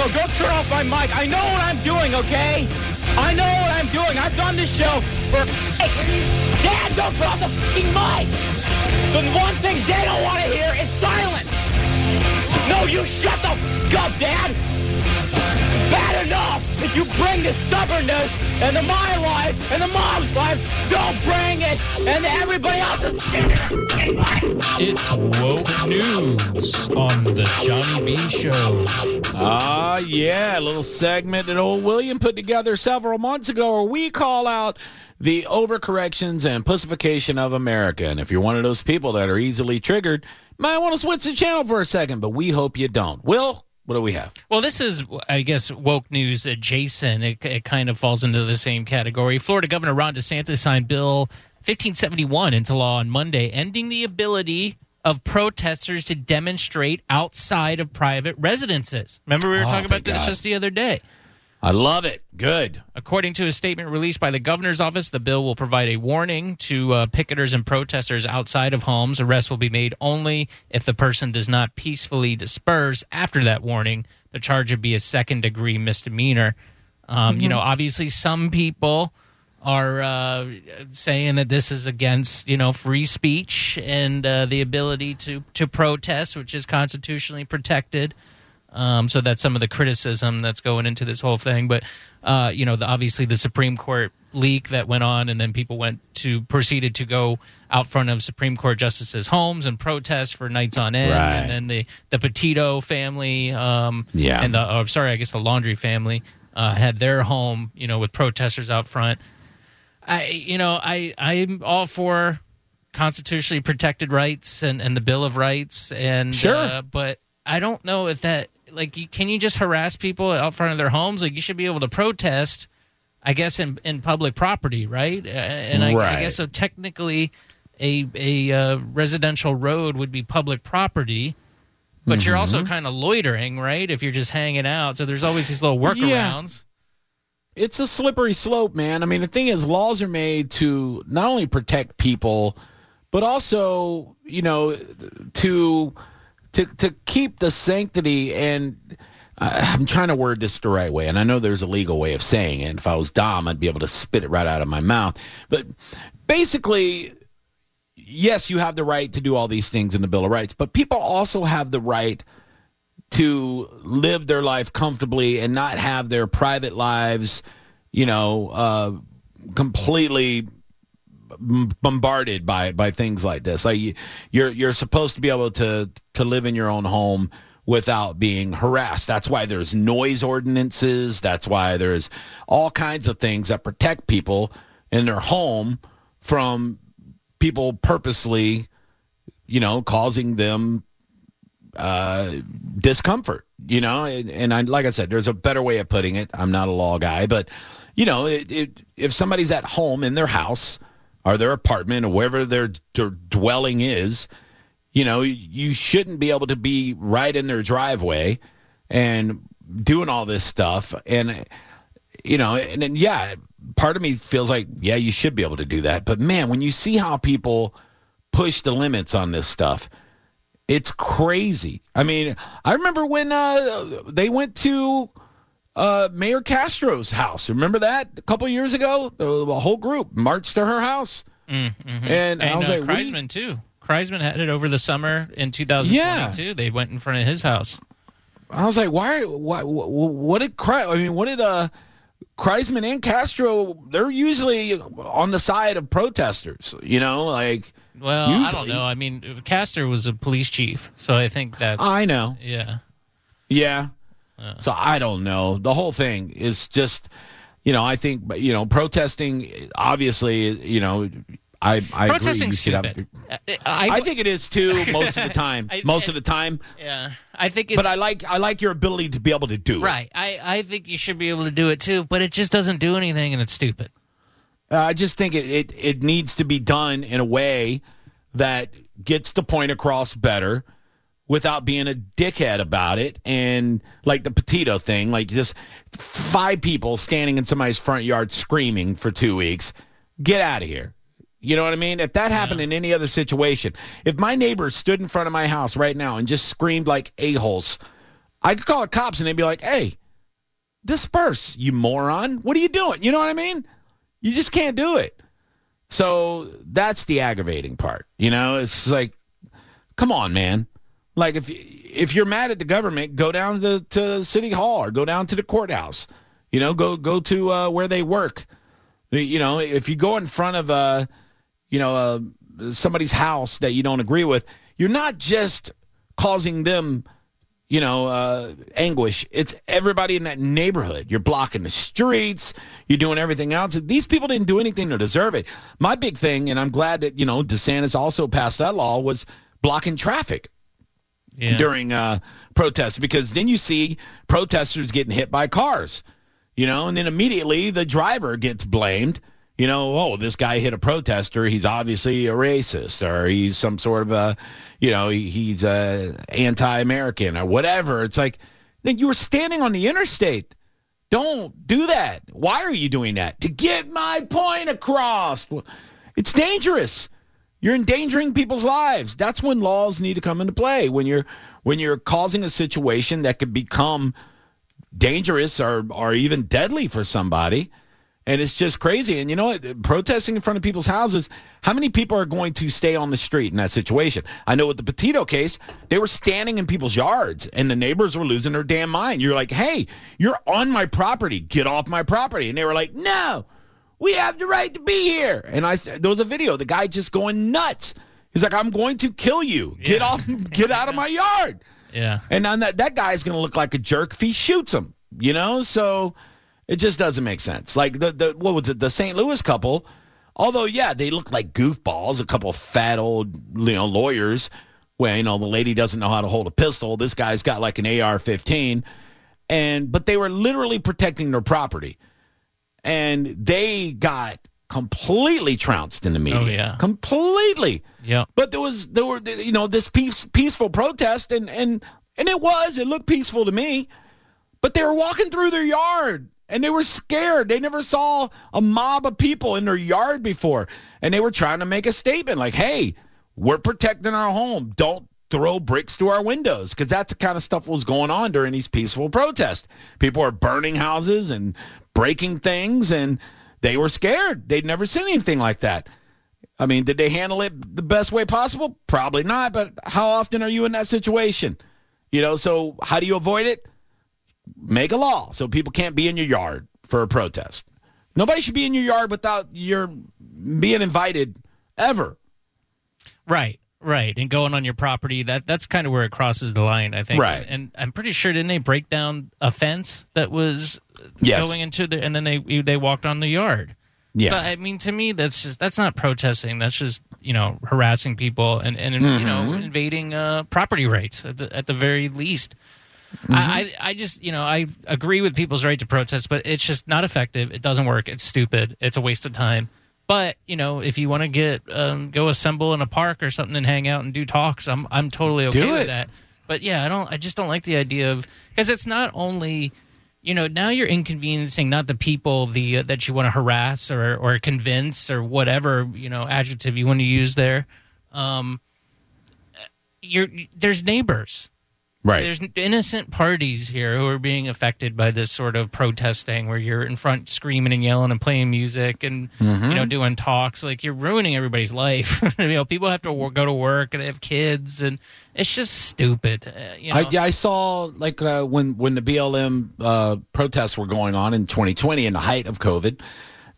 No, don't turn off my mic. I know what I'm doing, okay? I know what I'm doing. I've done this show for. Dad, don't turn off the fucking mic. The one thing they don't want to hear is silence. No, you shut the fuck up, Dad. Bad that you bring the stubbornness into my life and the mom's life. Don't bring it into everybody else's. It's woke news on the Johnny B Show. Ah, yeah, a little segment that old William put together several months ago where we call out the overcorrections and pussification of America. And if you're one of those people that are easily triggered, you might want to switch the channel for a second, but we hope you don't. Will, what do we have? Well, this is, I guess, woke news adjacent. It, it kind of falls into the same category. Florida Governor Ron DeSantis signed Bill 1571 into law on Monday, ending the ability of protesters to demonstrate outside of private residences. Remember, we were Oh, talking about this God. just the other day. I love it. Good. According to a statement released by the governor's office, the bill will provide a warning to uh, picketers and protesters outside of homes. Arrests will be made only if the person does not peacefully disperse. After that warning, the charge would be a second degree misdemeanor. Um, You know, obviously, some people are uh, saying that this is against you know free speech and uh, the ability to to protest, which is constitutionally protected. Um, so that's some of the criticism that's going into this whole thing. But uh, you know, the, obviously the Supreme Court leak that went on, and then people went to proceeded to go out front of Supreme Court justices' homes and protest for nights on end. Right. And then the the Petito family, um, Yeah. and the oh, sorry, I guess the Laundrie family uh, had their home, you know, with protesters out front. I, you know, I I'm all for constitutionally protected rights and, and the Bill of Rights and Sure. uh, but I don't know if that like can you just harass people out front of their homes? Like you should be able to protest I guess in in public property right? Uh, and I, I guess so technically a a uh, residential road would be public property but you're also Mm-hmm. kind of loitering right? If you're just hanging out. So there's always these little workarounds. It's a slippery slope, man. I mean, the thing is, laws are made to not only protect people, but also, you know, to to to keep the sanctity and. I- I'm trying to word this the right way, and I know there's a legal way of saying it. If I was Dom, I'd be able to spit it right out of my mouth. But basically, yes, you have the right to do all these things in the Bill of Rights, but people also have the right to live their life comfortably and not have their private lives, you know, uh, completely bombarded by by things like this. Like you, you're you're supposed to be able to to live in your own home without being harassed. That's why there's noise ordinances. That's why there's all kinds of things that protect people in their home from people purposely, you know, causing them uh, discomfort, you know, and, and I, like I said, there's a better way of putting it. I'm not a law guy, but you know, it, it, if somebody's at home in their house or their apartment or wherever their, their dwelling is, you know, you shouldn't be able to be right in their driveway and doing all this stuff. And, you know, and then, yeah, part of me feels like, yeah, you should be able to do that. But man, when you see how people push the limits on this stuff, it's crazy. I mean, I remember when uh, they went to uh, Mayor Castor's house. Remember that a couple of years ago? The, the whole group marched to her house. Mm, mhm. And, I was uh, like, Kriseman too. Kriseman had it over the summer in 2022. They went in front of his house. I was like, why? Why? What, what did Kreis? I mean, what did uh, Kriseman and Castro? They're usually on the side of protesters. You know, like Well, I don't know. I mean, Castor was a police chief, so I think that I know. yeah. Yeah. So I don't know. The whole thing is just, you know, I think, you know, protesting, obviously, you know, I I Protesting's agree. You have- stupid. Uh, I, I think it is too most of the time. I- most of the time. yeah, I think it's But I like I like your ability to be able to do it. right. I I think you should be able to do it too, but it just doesn't do anything, and it's stupid. Uh, I just think it, it it needs to be done in a way that gets the point across better without being a dickhead about it and like the petito thing like just five people standing in somebody's front yard screaming for two weeks get out of here. You know what i mean? If that happened in any other situation if my neighbor stood in front of my house right now and just screamed like a-holes i could call the cops and they'd be like hey disperse you moron. What are you doing? You know what i mean? You just can't do it. So that's the aggravating part. You know, it's like, come on, man. Like if if you're mad at the government, go down to to city hall or go down to the courthouse. You know, go go to uh, where they work. You know, if you go in front of uh, you know, uh, somebody's house that you don't agree with, you're not just causing them you know, uh, anguish. It's everybody in that neighborhood. You're blocking the streets. You're doing everything else. These people didn't do anything to deserve it. My big thing, and I'm glad that you know DeSantis also passed that law, was blocking traffic Yeah. during uh, protests because then you see protesters getting hit by cars, you know, and then immediately the driver gets blamed. You know, oh, this guy hit a protester. He's obviously a racist, or he's some sort of a, you know, he, he's a anti-American or whatever. It's like, then you were standing on the interstate. Don't do that. Why are you doing that? To get my point across. It's dangerous. You're endangering people's lives. That's when laws need to come into play. When you're when you're causing a situation that could become dangerous or or even deadly for somebody. And it's just crazy. And you know what? Protesting in front of people's houses, how many people are going to stay on the street in that situation? I know with the Petito case, they were standing in people's yards and the neighbors were losing their damn mind. You're like, hey, you're on my property. Get off my property. And they were like, no, we have the right to be here. And I there was a video, the guy just going nuts. He's like, I'm going to kill you. Get off, get out of my yard. Yeah. And then that that guy's going to look like a jerk if he shoots him, you know? So it just doesn't make sense. Like the the what was it? The St. Louis couple, although yeah, they look like goofballs, a couple of fat old you know lawyers. Well, you know the lady doesn't know how to hold a pistol. This guy's got like an AR-15, and but they were literally protecting their property, and they got completely trounced in the media. Oh, yeah. completely. Yeah. But there was there were you know this peace, peaceful protest and and and it was it looked peaceful to me. But they were walking through their yard and they were scared. They never saw a mob of people in their yard before and they were trying to make a statement like, "Hey, we're protecting our home. Don't throw bricks through our windows because that's the kind of stuff was going on during these peaceful protests. People are burning houses and breaking things and they were scared. They'd never seen anything like that. I mean, did they handle it the best way possible? Probably not, but how often are you in that situation? You know, so how do you avoid it? Make a law so people can't be in your yard for a protest. Nobody should be in your yard without your being invited ever. Right, right, and going on your property that that's kind of where it crosses the line, I think. Right. And I'm pretty sure didn't they break down a fence that was Yes. going into the, and then they they walked on the yard. Yeah. But I mean, to me, that's just that's not protesting. That's just you know harassing people and and you know Mm-hmm. invading uh, property rights at the at the very least. Mm-hmm. I I just you know I agree with people's right to protest, but it's just not effective. It doesn't work. It's stupid. It's a waste of time. But you know, if you want to get um, go assemble in a park or something and hang out and do talks, I'm I'm totally okay Do with it. that. But yeah, I don't. I just don't like the idea of because it's not only you know now you're inconveniencing not the people the uh, that you want to harass or or convince or whatever you know adjective you want to use there. Um, you're there's neighbors. Right. There's innocent parties here who are being affected by this sort of protesting, where you're in front screaming and yelling and playing music and Mm-hmm. you know doing talks. Like you're ruining everybody's life. you know, people have to go to work and they have kids, and it's just stupid. Uh, you know? I, yeah, I saw like uh, when when the BLM uh, protests were going on in 2020 in the height of COVID,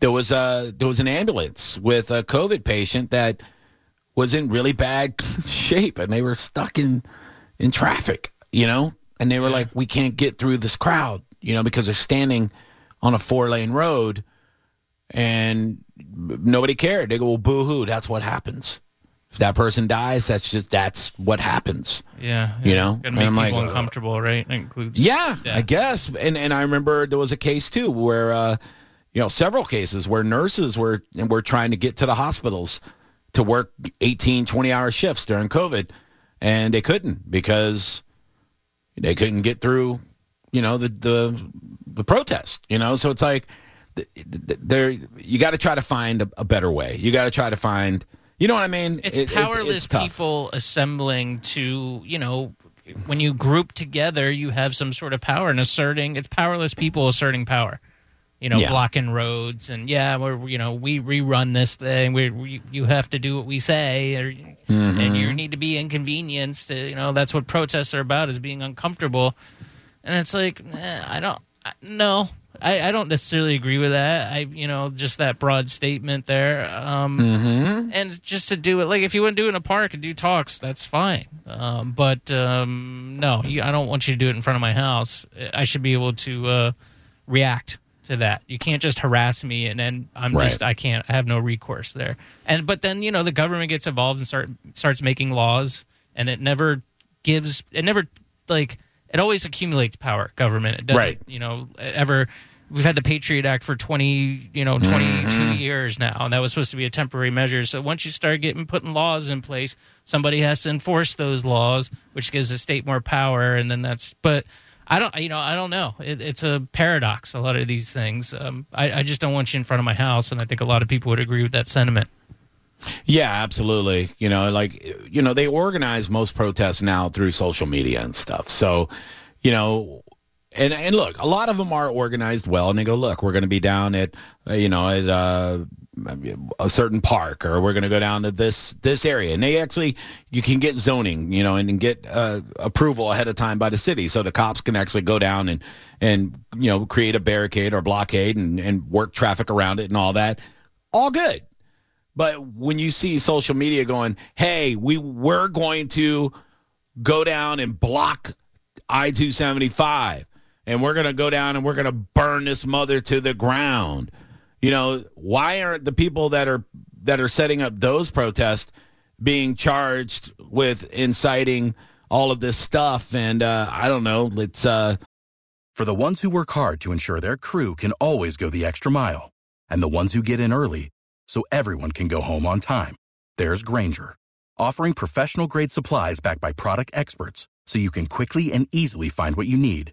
there was a there was an ambulance with a COVID patient that was in really bad shape, and they were stuck in in traffic, you know, and they were like, we can't get through this crowd, you know, because they're standing on a four lane road. and nobody cared. They go, well, boo hoo, that's what happens. If that person dies, that's just that's what happens. Yeah, You know? And I'm people like, uh, uncomfortable, right? Includes Yeah, Yeah. I guess. And and I remember there was a case too where uh, you know several cases where nurses were were trying to get to the hospitals to work 18, 20 hour shifts during COVID, and they couldn't because they couldn't get through, you know, the the the protest. You know, so it's like th- th- there you got to try to find a, a better way. You got to try to find. You know what I mean? It's It- powerless it's tough. people assembling to, you know, when you group together, you have some sort of power and asserting. It's powerless people asserting power. You know, Yeah. blocking roads and yeah, we're you know we rerun this thing. We, we you have to do what we say, or, Mm-hmm. and you need to be inconvenienced. You know, that's what protests are about: is being uncomfortable. And it's like, eh, I don't, I, no, I, I don't necessarily agree with that. I, you know, just that broad statement there. Um, Mm-hmm. and just to do it like if you want to do it in a park and do talks that's fine um, but um, no you, i don't want you to do it in front of my house i should be able to uh, react to that. You can't just harass me and then i'm Right. just i can't i have no recourse there. And but then you know the government gets involved and start starts making laws and it never gives it never like it always accumulates power government. It doesn't Right. you know ever we've had the patriot act for 20 you know 22 mm-hmm. years now and that was supposed to be a temporary measure. So once you start getting putting laws in place somebody has to enforce those laws which gives the state more power and then that's but i don't you know i don't know it, it's a paradox a lot of these things um, I, I just don't want you in front of my house and i think a lot of people would agree with that sentiment Yeah, absolutely. You know, like you know, they organize most protests now through social media and stuff. So, you know, and and look, a lot of them are organized well, and they go, look, we're going to be down at, uh, you know, at uh, a certain park, or we're going to go down to this this area, and they actually you can get zoning, you know, and, and get uh, approval ahead of time by the city, so the cops can actually go down and and you know create a barricade or blockade and and work traffic around it and all that. All good. But when you see social media going, "Hey, we we're going to go down and block I-275 and we're going to go down and we're going to burn this mother to the ground." You know, why aren't the people that are that are setting up those protests being charged with inciting all of this stuff and uh I don't know, it's uh For the ones who work hard to ensure their crew can always go the extra mile, and the ones who get in early so everyone can go home on time, there's Grainger, offering professional grade supplies backed by product experts so you can quickly and easily find what you need.